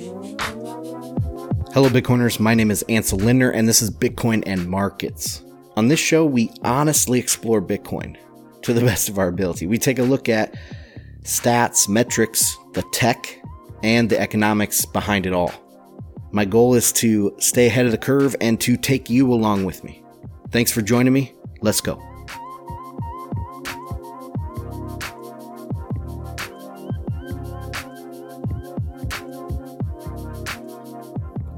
Hello, Bitcoiners. My name is Ansel Lindner, and this is Bitcoin and Markets. On this show, we honestly explore Bitcoin to the best of our ability. We take a look at stats, metrics, the tech, and the economics behind it all. My goal is to stay ahead of the curve and to take you along with me. Thanks for joining me. Let's go.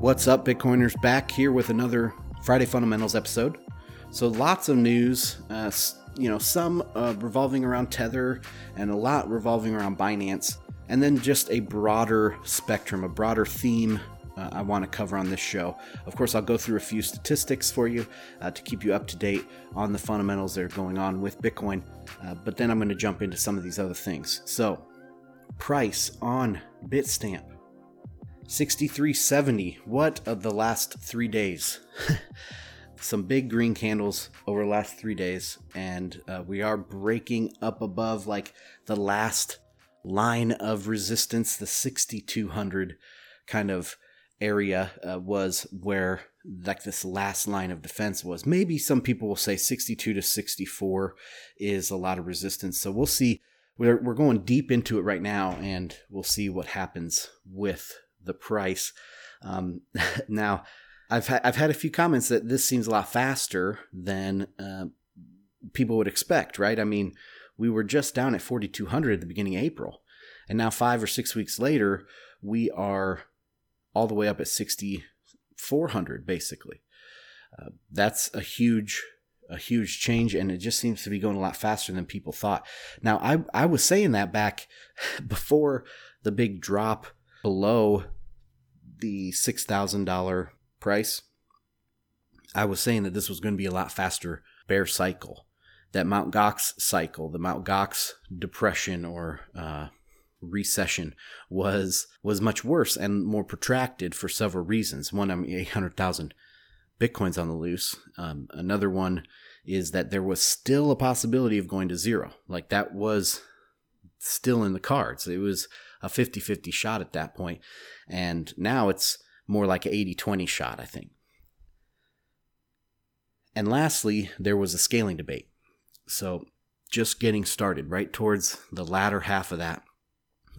What's up, Bitcoiners? Back here with another Friday Fundamentals episode. So, lots of news, uh, you know, some uh, revolving around Tether and a lot revolving around Binance, and then just a broader spectrum, a broader theme uh, I want to cover on this show. Of course, I'll go through a few statistics for you uh, to keep you up to date on the fundamentals that are going on with Bitcoin, uh, but then I'm going to jump into some of these other things. So, price on Bitstamp 6370. What of the last three days? Some big green candles over the last three days, and uh, we are breaking up above like the last line of resistance, the 6200 kind of area uh, was where like this last line of defense was. Maybe some people will say 62 to 64 is a lot of resistance. So we'll see. We're, we're going deep into it right now, and we'll see what happens with the price. Um, now, I've ha- I've had a few comments that this seems a lot faster than uh, people would expect, right? I mean, we were just down at 4,200 at the beginning of April, and now five or six weeks later, we are all the way up at 6,400, basically. Uh, that's a huge a huge change and it just seems to be going a lot faster than people thought. Now I I was saying that back before the big drop below the $6,000 price, I was saying that this was going to be a lot faster bear cycle. That Mount Gox cycle, the Mount Gox depression or uh, recession was was much worse and more protracted for several reasons. One, I mean, 800,000 bitcoins on the loose. Um, another one is that there was still a possibility of going to zero. Like that was still in the cards. It was a 50 50 shot at that point. And now it's more like an 80 20 shot, I think. And lastly, there was a scaling debate. So just getting started, right towards the latter half of that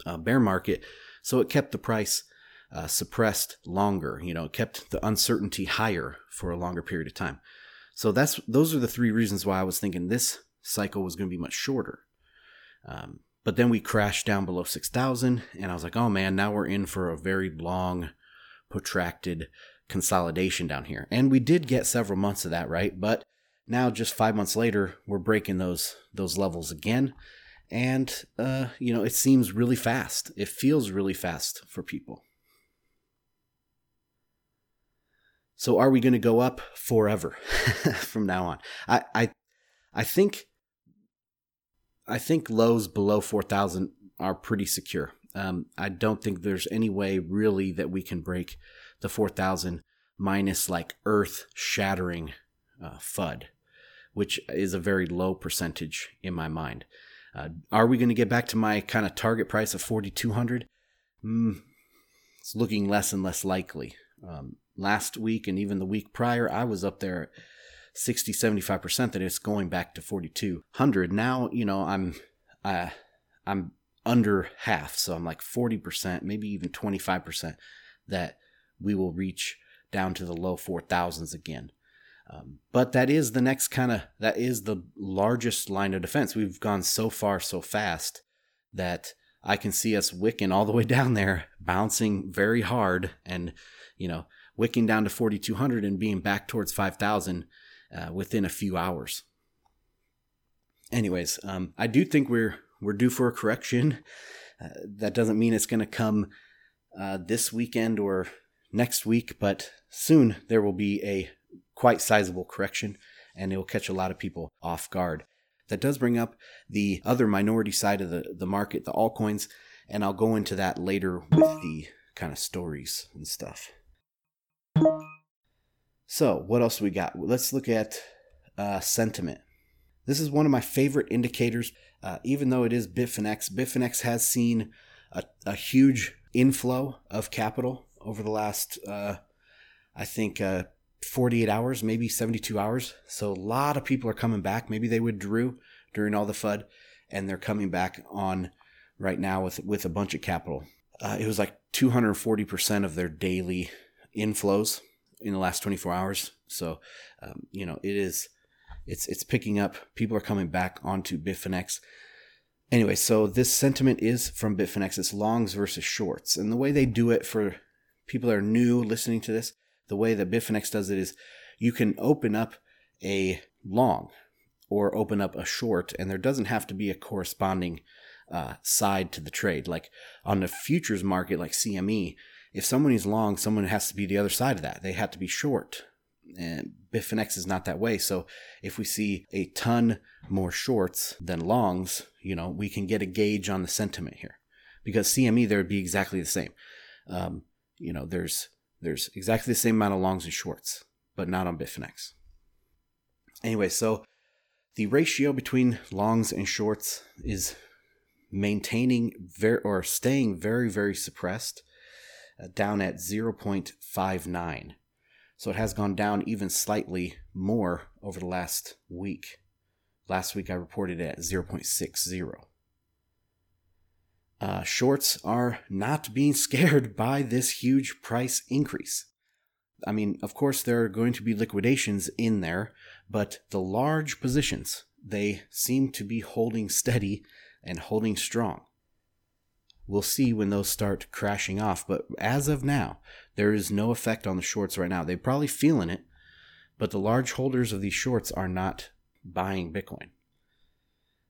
uh, bear market. So it kept the price uh, suppressed longer. You know, it kept the uncertainty higher for a longer period of time. So that's those are the three reasons why I was thinking this cycle was going to be much shorter. Um, but then we crashed down below 6,000, and I was like, oh man, now we're in for a very long, protracted consolidation down here. And we did get several months of that, right? But now, just five months later, we're breaking those those levels again, and uh, you know, it seems really fast. It feels really fast for people. So, are we going to go up forever from now on? I, I, I think I think lows below 4,000 are pretty secure. Um, I don't think there's any way really that we can break the 4,000 minus like earth shattering uh, FUD, which is a very low percentage in my mind. Uh, are we going to get back to my kind of target price of 4,200? Mm, it's looking less and less likely. Um, last week and even the week prior, I was up there 60 75% that it's going back to 4200 now you know i'm uh, i'm under half so i'm like 40% maybe even 25% that we will reach down to the low 4000s again. Um, but that is the next kind of that is the largest line of defense. We've gone so far so fast that i can see us wicking all the way down there bouncing very hard and you know wicking down to 4200 and being back towards 5000 uh, within a few hours. Anyways, um, I do think we're we're due for a correction. Uh, that doesn't mean it's going to come uh, this weekend or next week, but soon there will be a quite sizable correction, and it will catch a lot of people off guard. That does bring up the other minority side of the, the market, the altcoins, and I'll go into that later with the kind of stories and stuff. So, what else we got? Let's look at uh, sentiment. This is one of my favorite indicators, uh, even though it is Bitfinex. Bitfinex has seen a, a huge inflow of capital over the last, uh, I think, uh, 48 hours, maybe 72 hours. So a lot of people are coming back. Maybe they withdrew during all the FUD and they're coming back on right now with, with a bunch of capital. Uh, it was like 240% of their daily inflows in the last 24 hours. So, um, you know, it is, it's, it's picking up. People are coming back onto Bitfinex. Anyway, so this sentiment is from Bitfinex. It's longs versus shorts. And the way they do it for people that are new listening to this, the way that Bitfinex does it is you can open up a long or open up a short, and there doesn't have to be a corresponding uh, side to the trade. Like on the futures market, like CME, if someone is long, someone has to be the other side of that. They have to be short. And Bitfinex is not that way. So if we see a ton more shorts than longs, you know, we can get a gauge on the sentiment here. Because CME, there would be exactly the same. Um, you know, there's there's exactly the same amount of longs and shorts, but not on Bitfinex. Anyway, so the ratio between longs and shorts is maintaining very or staying very very suppressed, down at 0.59. So it has gone down even slightly more over the last week. Last week I reported it at 0.60. Uh, shorts are not being scared by this huge price increase. I mean, of course, there are going to be liquidations in there, but the large positions, they seem to be holding steady and holding strong. We'll see when those start crashing off, but as of now, there is no effect on the shorts right now. They're probably feeling it, but the large holders of these shorts are not buying Bitcoin.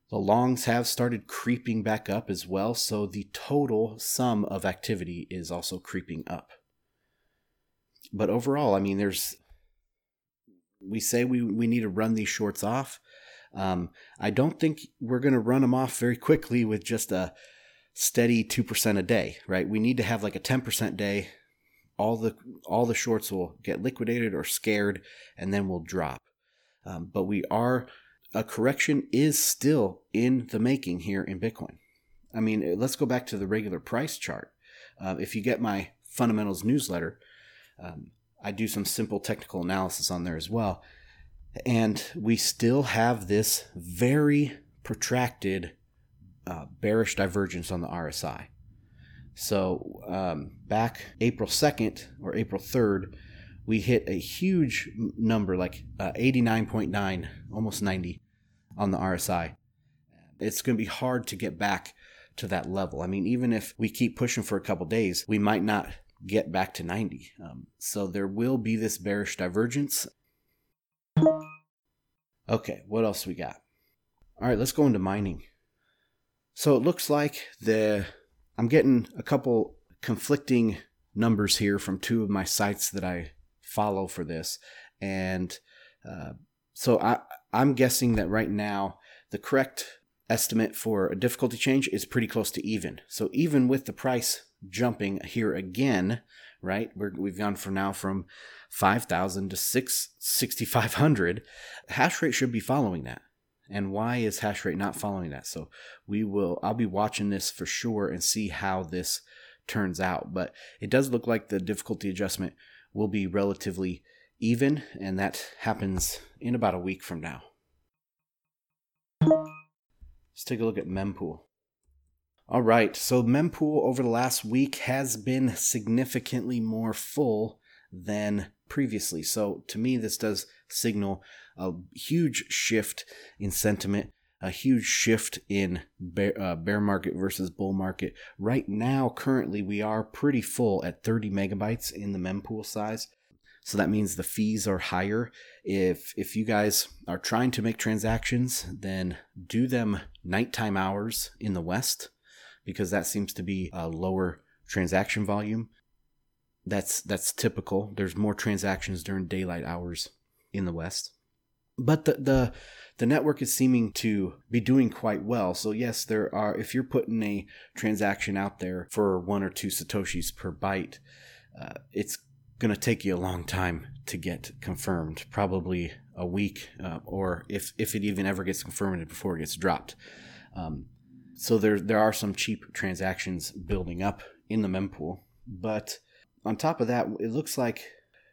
The longs have started creeping back up as well, so the total sum of activity is also creeping up. But overall, I mean, there's. We say we, we need to run these shorts off. Um, I don't think we're going to run them off very quickly with just a steady 2% a day, right? We need to have like a 10% day. All the all the shorts will get liquidated or scared and then will drop. Um, but we are a correction is still in the making here in Bitcoin. I mean, let's go back to the regular price chart. Uh, if you get my fundamentals newsletter, um, I do some simple technical analysis on there as well. And we still have this very protracted uh, bearish divergence on the RSI. So um, back April 2nd or April 3rd, we hit a huge number like uh, 89.9, almost 90 on the RSI. It's going to be hard to get back to that level. I mean, even if we keep pushing for a couple days, we might not get back to 90. Um, so there will be this bearish divergence. Okay, what else we got? All right, let's go into mining. So it looks like the I'm getting a couple conflicting numbers here from two of my sites that I follow for this, and uh, so I I'm guessing that right now the correct estimate for a difficulty change is pretty close to even. So even with the price jumping here again, right? we have gone from now from 5,000 to 6, 6,500. Hash rate should be following that. And why is hash rate not following that? So we will, I'll be watching this for sure and see how this turns out. But it does look like the difficulty adjustment will be relatively even, and that happens in about a week from now. Let's take a look at mempool. All right, so mempool over the last week has been significantly more full than previously. So to me, this does signal a huge shift in sentiment, a huge shift in bear, uh, bear market versus bull market. Right now, currently, we are pretty full at 30 megabytes in the mempool size. So that means the fees are higher. If if you guys are trying to make transactions, then do them nighttime hours in the West because that seems to be a lower transaction volume. That's that's typical. There's more transactions during daylight hours in the West. But the the the network is seeming to be doing quite well. So yes, there are if you're putting a transaction out there for one or two satoshis per byte, uh, it's going to take you a long time to get confirmed, probably a week, uh, or if if it even ever gets confirmed before it gets dropped. Um, so there there are some cheap transactions building up in the mempool. But on top of that, it looks like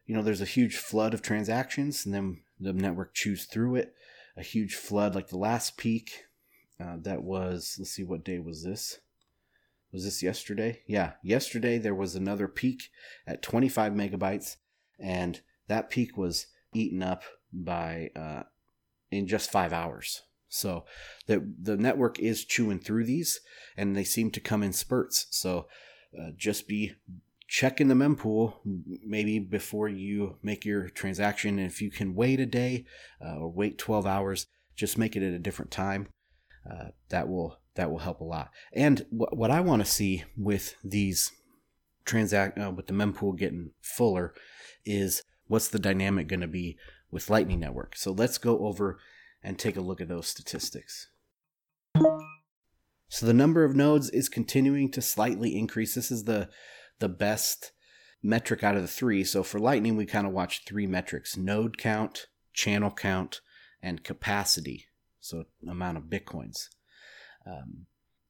you know there's a huge flood of transactions, and then the network chews through it. A huge flood, like the last peak, uh, that was. Let's see, what day was this? Was this yesterday? Yeah, yesterday there was another peak at 25 megabytes, and that peak was eaten up by uh, in just five hours. So the the network is chewing through these, and they seem to come in spurts. So uh, just be checking the mempool maybe before you make your transaction. And if you can wait a day uh, or wait 12 hours, just make it at a different time. Uh, that will that will help a lot. And wh- what I want to see with these transact uh, with the mempool getting fuller is what's the dynamic going to be with Lightning Network. So let's go over and take a look at those statistics. So the number of nodes is continuing to slightly increase. This is the the best metric out of the three. So for Lightning, we kind of watch three metrics: node count, channel count, and capacity. So amount of bitcoins. Um,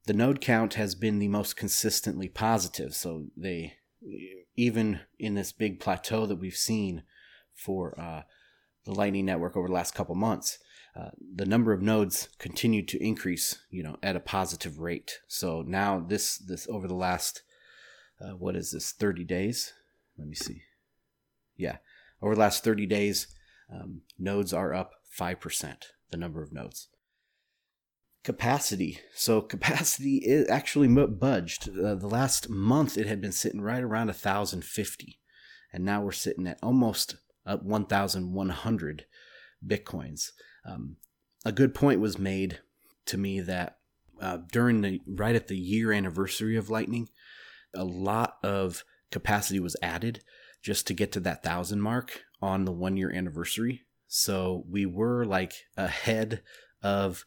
the node count has been the most consistently positive. So they even in this big plateau that we've seen for uh, the Lightning Network over the last couple months, uh, the number of nodes continued to increase, you know, at a positive rate. So now this this over the last uh, what is this 30 days? Let me see. Yeah, over the last 30 days, um, nodes are up five percent. The number of nodes. Capacity. So capacity is actually budged. Uh, the last month it had been sitting right around 1,050, and now we're sitting at almost uh, 1,100 bitcoins. Um, a good point was made to me that uh, during the right at the year anniversary of Lightning, a lot of capacity was added just to get to that thousand mark on the one year anniversary. So we were like ahead of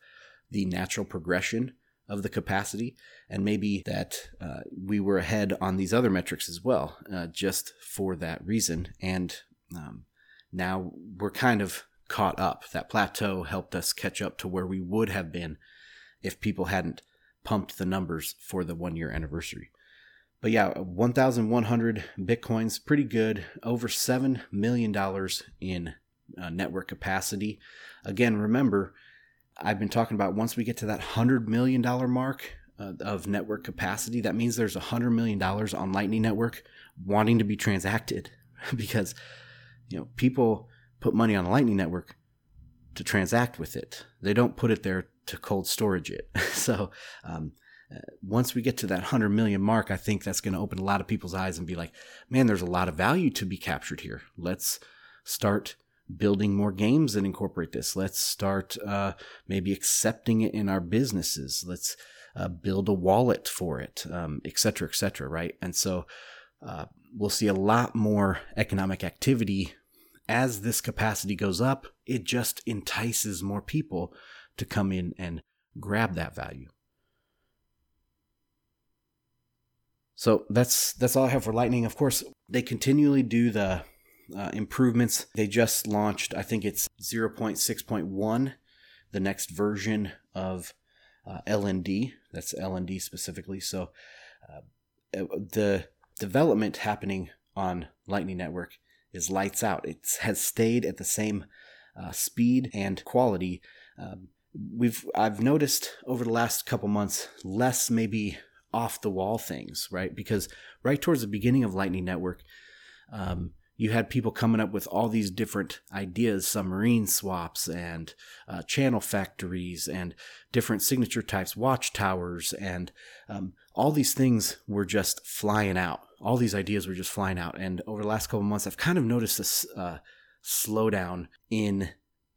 the natural progression of the capacity, and maybe that uh, we were ahead on these other metrics as well, uh, just for that reason. And um, now we're kind of caught up. That plateau helped us catch up to where we would have been if people hadn't pumped the numbers for the one year anniversary. But yeah, 1,100 bitcoins, pretty good. Over $7 million in uh, network capacity. Again, remember, I've been talking about once we get to that $100 million mark uh, of network capacity, that means there's $100 million on Lightning Network wanting to be transacted because, you know, people put money on the Lightning Network to transact with it. They don't put it there to cold storage it. so um, once we get to that 100 million mark, I think that's going to open a lot of people's eyes and be like, man, there's a lot of value to be captured here. Let's start building more games that incorporate this. Let's start uh, maybe accepting it in our businesses. Let's uh, build a wallet for it, um, et cetera, et cetera, right? And so uh, we'll see a lot more economic activity as this capacity goes up, it just entices more people to come in and grab that value. So that's that's all I have for Lightning. Of course, they continually do the uh, improvements. They just launched, I think it's 0.6.1, the next version of uh, LND. That's LND specifically. So uh, the development happening on Lightning Network is lights out. It has stayed at the same uh, speed and quality. Um, we've I've noticed over the last couple months less maybe off the wall things, right? Because right towards the beginning of Lightning Network, um, you had people coming up with all these different ideas submarine swaps and uh, channel factories and different signature types watchtowers and um, all these things were just flying out all these ideas were just flying out. And over the last couple months, I've kind of noticed this uh, slowdown in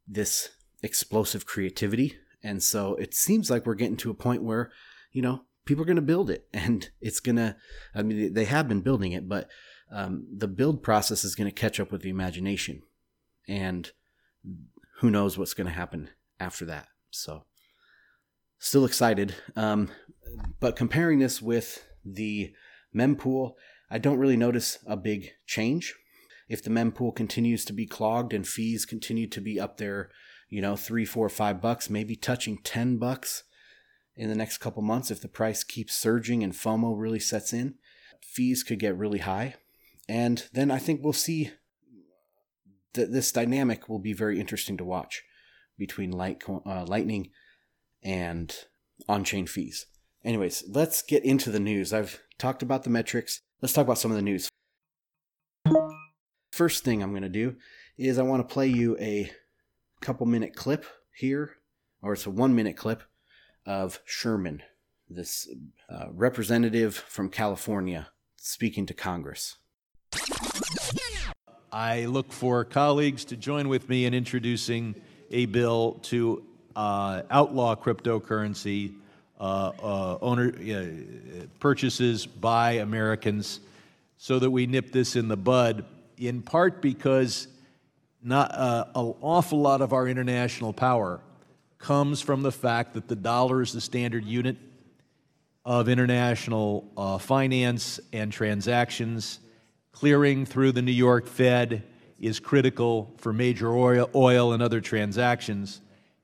this explosive creativity. And so it seems like we're getting to a point where, you know, people are going to build it and it's going to, I mean, they have been building it, but um, the build process is going to catch up with the imagination. And who knows what's going to happen after that. So, still excited. Um, but comparing this with the mempool, I don't really notice a big change. If the mempool continues to be clogged and fees continue to be up there, you know, three, four, five bucks, maybe touching 10 bucks in the next couple months if the price keeps surging and FOMO really sets in, fees could get really high. And then I think we'll see that this dynamic will be very interesting to watch between Light, uh, Lightning and on chain fees. Anyways, let's get into the news. I've talked about the metrics. Let's talk about some of the news. First thing I'm going to do is I want to play you a couple minute clip here, or it's a one minute clip of Sherman, this uh, representative from California, speaking to Congress. I look for colleagues to join with me in introducing a bill to uh, outlaw cryptocurrency uh, uh owner purchases by Americans, so that we nip this in the bud. In part because not uh, an awful lot of our international power comes from the fact that the dollar is the standard unit of international uh, finance and transactions. Clearing through the New York Fed is critical for major oil, oil and other transactions.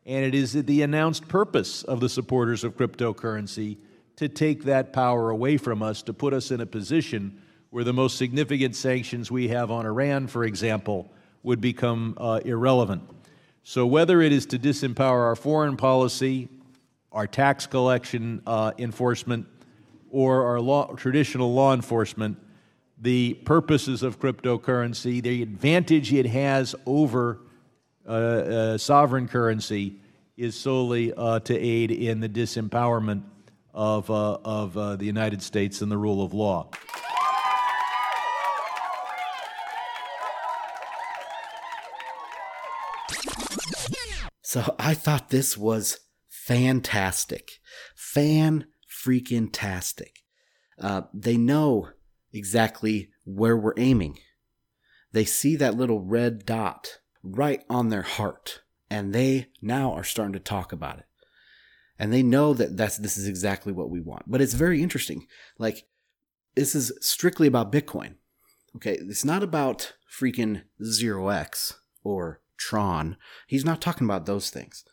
And it is the announced purpose of the supporters of cryptocurrency to take that power away from us, to put us in a position where the most significant sanctions we have on Iran, for example, would become uh, irrelevant. So, whether it is to disempower our foreign policy, our tax collection uh, enforcement, or our law, traditional law enforcement, the purposes of cryptocurrency, the advantage it has over uh, uh, sovereign currency, is solely uh, to aid in the disempowerment of, uh, of uh, the United States and the rule of law. So I thought this was fantastic. Fan freaking tastic. Uh, they know exactly where we're aiming. They see that little red dot right on their heart, and they now are starting to talk about it. And they know that that's this is exactly what we want. But it's very interesting. Like this is strictly about Bitcoin. Okay, it's not about freaking 0x or Tron. He's not talking about those things.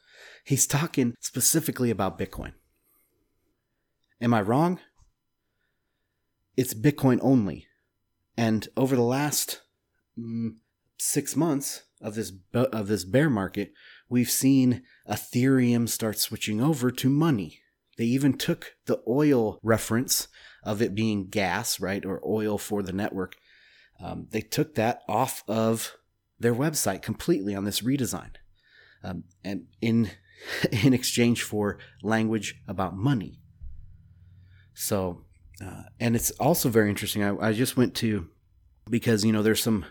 He's talking specifically about Bitcoin. Am I wrong? It's Bitcoin only. And over the last mm, six months of this of this bear market, we've seen Ethereum start switching over to money. They even took the oil reference of it being gas, right, or oil for the network. Um, they took that off of their website completely on this redesign, um, and in in exchange for language about money. So, uh, and it's also very interesting. I, I just went to because you know there's some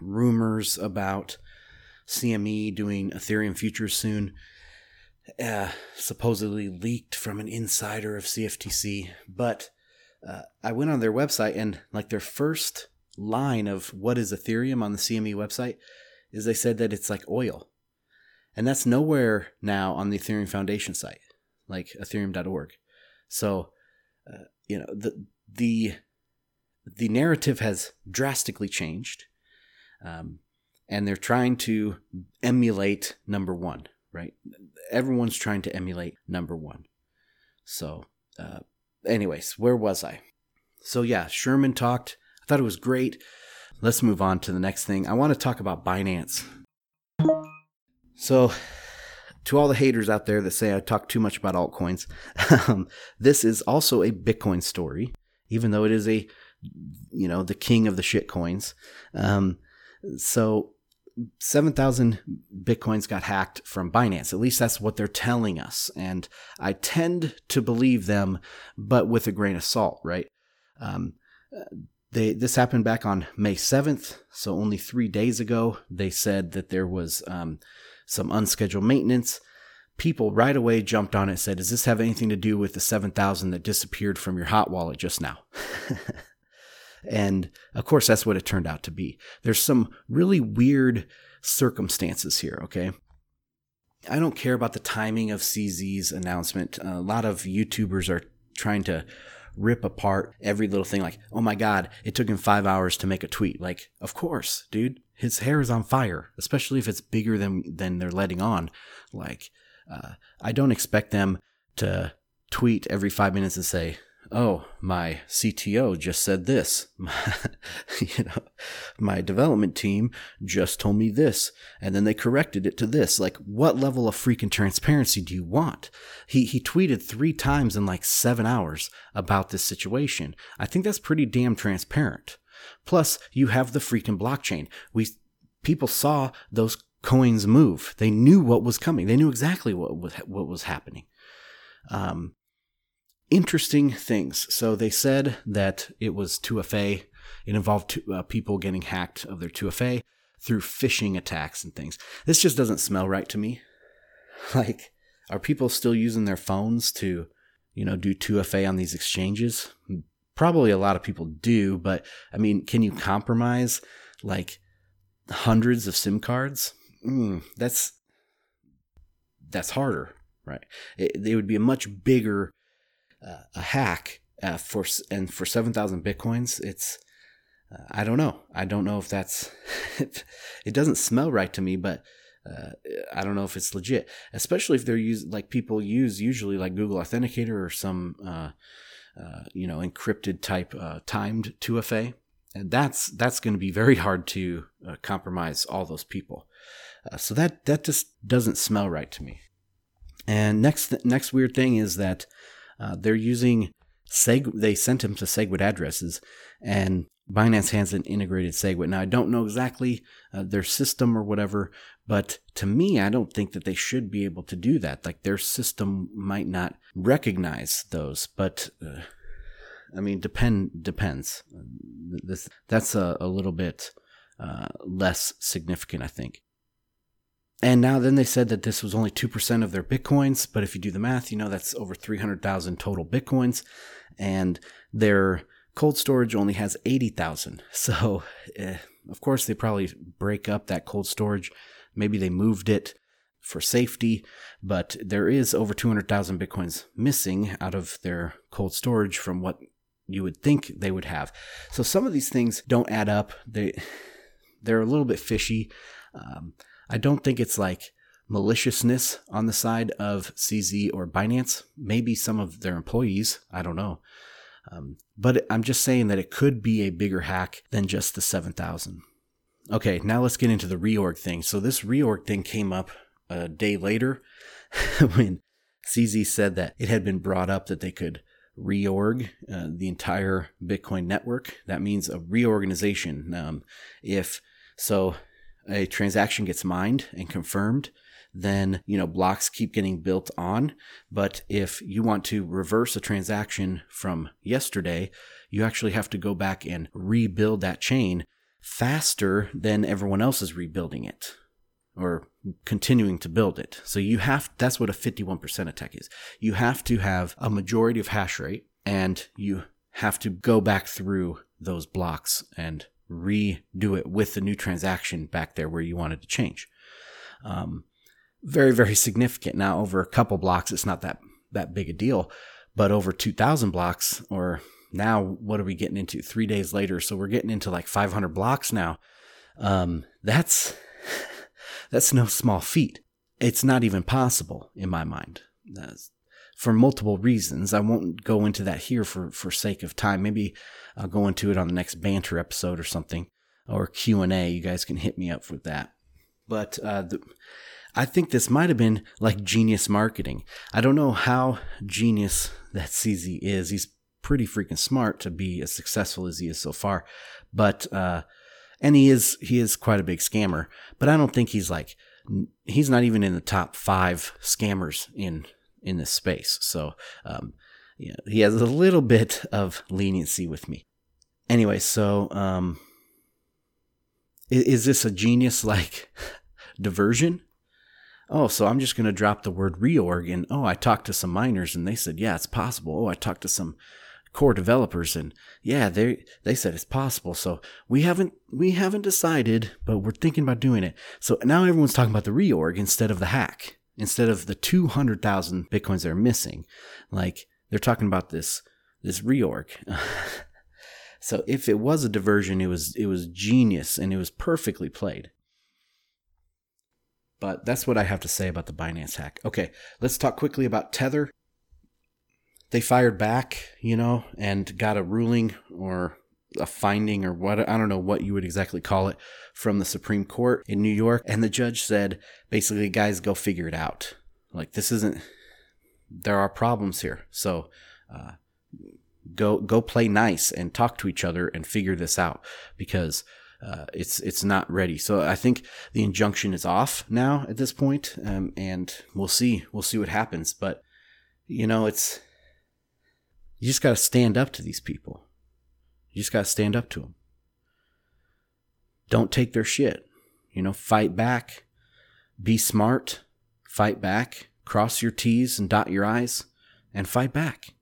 rumors about CME doing Ethereum futures soon. Uh, supposedly leaked from an insider of CFTC, but uh, I went on their website and like their first line of what is Ethereum on the CME website is they said that it's like oil. And that's nowhere now on the Ethereum Foundation site, like ethereum.org. So, uh, you know, the the the narrative has drastically changed. Um, and they're trying to emulate number one, right? Everyone's trying to emulate number one. So, uh, anyways, where was I? So, yeah, Sherman talked thought it was great. Let's move on to the next thing. I want to talk about Binance. So, to all the haters out there that say I talk too much about altcoins, um, this is also a Bitcoin story, even though it is a, you know, the king of the shit coins. Um, so, 7,000 Bitcoins got hacked from Binance. At least that's what they're telling us. And I tend to believe them, but with a grain of salt, right? Um, they, this happened back on May 7th, so only three days ago. They said that there was um, some unscheduled maintenance. People right away jumped on it said, Does this have anything to do with the 7,000 that disappeared from your hot wallet just now? and of course, that's what it turned out to be. There's some really weird circumstances here, okay? I don't care about the timing of CZ's announcement. A lot of YouTubers are trying to rip apart every little thing like, oh my God, it took him five hours to make a tweet. Like, of course, dude, his hair is on fire, especially if it's bigger than, than they're letting on. Like, uh, I don't expect them to tweet every five minutes and say, oh, my CTO just said this. you know, my development team just told me this, and then they corrected it to this. Like, what level of freaking transparency do you want? He he tweeted three times in like seven hours about this situation. I think that's pretty damn transparent. Plus, you have the freaking blockchain. We people saw those coins move. They knew what was coming. They knew exactly what was what was happening. Um, interesting things. So they said that it was 2FA. It involved two, uh, people getting hacked of their 2FA through phishing attacks and things. This just doesn't smell right to me. Like, are people still using their phones to, you know, do 2FA on these exchanges? Probably a lot of people do, but I mean, can you compromise like hundreds of SIM cards? Mm, that's that's harder, right? It, it would be a much bigger uh, a hack uh, for and for seven thousand bitcoins. It's uh, I don't know. I don't know if that's it doesn't smell right to me, but uh, I don't know if it's legit. Especially if they're use like people use usually like Google Authenticator or some uh, uh, you know encrypted type timed 2FA, and that's that's going to be very hard to compromise all those people. so that that just doesn't smell right to me. And next next weird thing is that uh, they're using Seg. They sent him to SegWit addresses, and Binance has an integrated SegWit. Now I don't know exactly uh, their system or whatever, but to me, I don't think that they should be able to do that. Like their system might not recognize those, but. Uh, I mean, depend depends. This that's a, a little bit uh, less significant, I think. And now then they said that this was only 2% of their Bitcoins, but if you do the math, you know that's over 300,000 total Bitcoins and their cold storage only has 80,000. So, eh, of course they probably break up that cold storage. Maybe they moved it for safety, but there is over 200,000 Bitcoins missing out of their cold storage from what you would think they would have. So some of these things don't add up. They they're a little bit fishy. Um, I don't think it's like maliciousness on the side of CZ or Binance. Maybe some of their employees. I don't know. Um, but I'm just saying that it could be a bigger hack than just the 7,000. Okay, now let's get into the reorg thing. So this reorg thing came up a day later when CZ said that it had been brought up that they could reorg uh, the entire Bitcoin network. That means a reorganization. Um, if so, a transaction gets mined and confirmed, then you know blocks keep getting built on. But if you want to reverse a transaction from yesterday, you actually have to go back and rebuild that chain faster than everyone else is rebuilding it or continuing to build it. So you have that's what a 51% attack is. You have to have a majority of hash rate and you have to go back through those blocks and redo it with the new transaction back there where you wanted to change. Um, very, very significant. Now, over a couple blocks, it's not that, that big a deal, but over 2,000 blocks, or now what are we getting into three days later? So we're getting into like 500 blocks now. Um, that's, that's no small feat. It's not even possible in my mind. That's, for multiple reasons. I won't go into that here for, for sake of time. Maybe I'll go into it on the next banter episode or something, or Q and A. You guys can hit me up with that. But uh, the, I think this might have been like genius marketing. I don't know how genius that CZ is. He's pretty freaking smart to be as successful as he is so far, but uh, and he is he is quite a big scammer. But I don't think he's like he's not even in the top five scammers in in this space. So um, yeah, he has a little bit of leniency with me. Anyway, so um, is, is this a genius like diversion? Oh, so I'm just going to drop the word reorg and oh, I talked to some miners and they said, yeah, it's possible. Oh, I talked to some core developers and yeah, they they said it's possible. So we haven't we haven't decided, but we're thinking about doing it. So now everyone's talking about the reorg instead of the hack, instead of the 200,000 bitcoins they're missing. Like they're talking about this this reorg. so if it was a diversion, it was it was genius and it was perfectly played. But that's what I have to say about the Binance hack. Okay, let's talk quickly about Tether. they fired back, you know, and got a ruling or a finding or what I don't know what you would exactly call it from the Supreme Court in New York and the judge said basically guys go figure it out. Like this isn't there are problems here. So uh, go go play nice and talk to each other and figure this out because uh, it's it's not ready. So I think the injunction is off now at this point, um, and we'll see we'll see what happens. But you know, it's you just got to stand up to these people. You just got to stand up to them. Don't take their shit. You know, fight back. Be smart. Fight back. Cross your T's and dot your I's and fight back.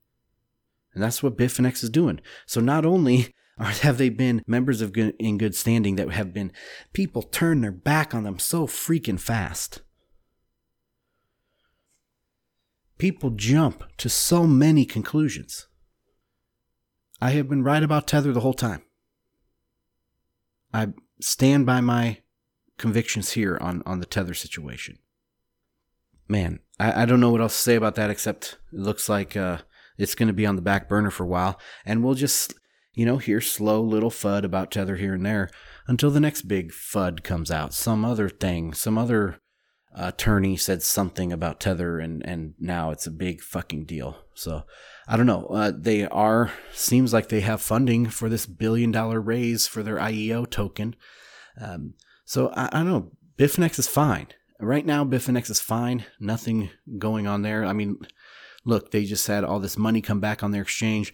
And that's what Bitfinex is doing. So not only are, have they been members of good, in good standing that have been people turn their back on them so freaking fast. People jump to so many conclusions. I have been right about Tether the whole time. I stand by my convictions here on, on the Tether situation. Man, I, I don't know what else to say about that except it looks like uh, it's going to be on the back burner for a while. And we'll just, you know, hear slow little FUD about Tether here and there until the next big FUD comes out. Some other thing, some other attorney said something about Tether, and, and now it's a big fucking deal. So I don't know. Uh, they are seems like they have funding for this billion dollar raise for their IEO token. Um, so I, I don't know. Bitfinex is fine right now. Bitfinex is fine. Nothing going on there. I mean, look, they just had all this money come back on their exchange.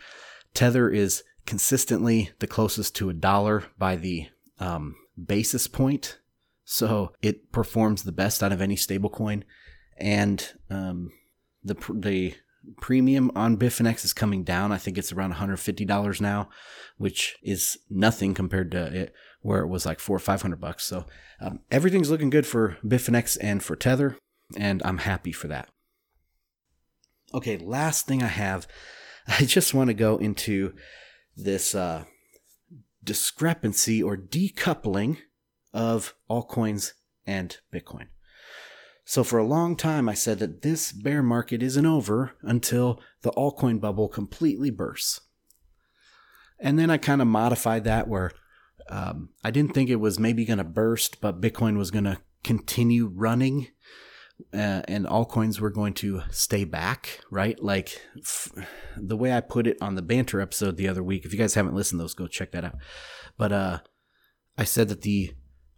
Tether is consistently the closest to a dollar by the um, basis point, so it performs the best out of any stablecoin, and um, the the premium on Bitfinex is coming down. I think it's around $150 now, which is nothing compared to it where it was like four or 500 bucks. So um, everything's looking good for Bitfinex and for Tether, and I'm happy for that. Okay, last thing I have, I just want to go into this uh, discrepancy or decoupling of altcoins and Bitcoin. So for a long time, I said that this bear market isn't over until the altcoin bubble completely bursts. And then I kind of modified that where um, I didn't think it was maybe going to burst, but Bitcoin was going to continue running uh, and altcoins were going to stay back, right? Like f- the way I put it on the banter episode the other week. If you guys haven't listened to those, go check that out. But uh, I said that the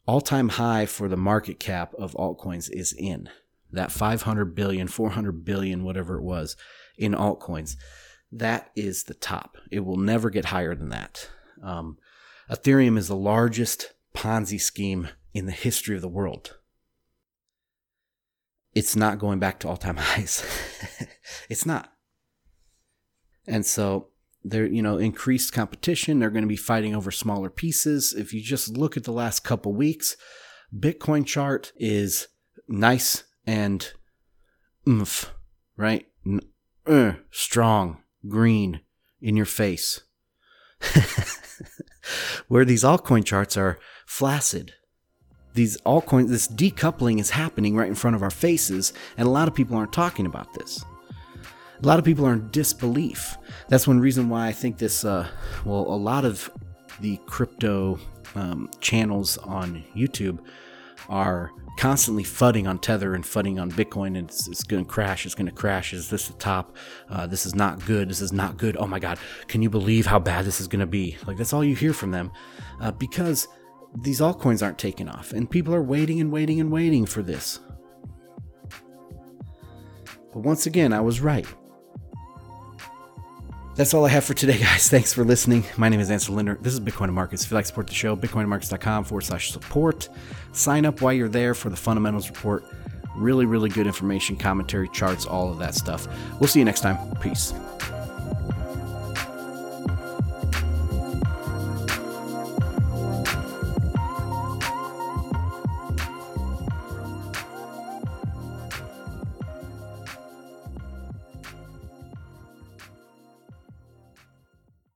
all time high for the market cap of altcoins is in that 500 billion, 400 billion, whatever it was in altcoins. That is the top. It will never get higher than that. Um, Ethereum is the largest Ponzi scheme in the history of the world. It's not going back to all time highs. it's not. And so there you know increased competition. They're going to be fighting over smaller pieces. If you just look at the last couple weeks bitcoin chart is nice and oomph right? Uh, strong green in your face. Where these altcoin charts are flaccid. These altcoins this decoupling is happening right in front of our faces and a lot of people aren't talking about this a lot of people are in disbelief. That's one reason why I think this, uh, well, a lot of the crypto um, channels on YouTube are constantly fudding on Tether and fudding on Bitcoin, and it's, it's going to crash. It's going to crash. Is this the top? Uh, this is not good. This is not good. Oh my God! Can you believe how bad this is going to be? Like that's all you hear from them, uh, because these altcoins aren't taking off, and people are waiting and waiting and waiting for this. But once again, I was right. That's all I have for today, guys. Thanks for listening. My name is Ansel Lindner. This is Bitcoin and Markets. If you'd like to support the show, bitcoinandmarkets.com forward slash support. Sign up while you're there for the fundamentals report. Really, really good information, commentary, charts, all of that stuff. We'll see you next time. Peace.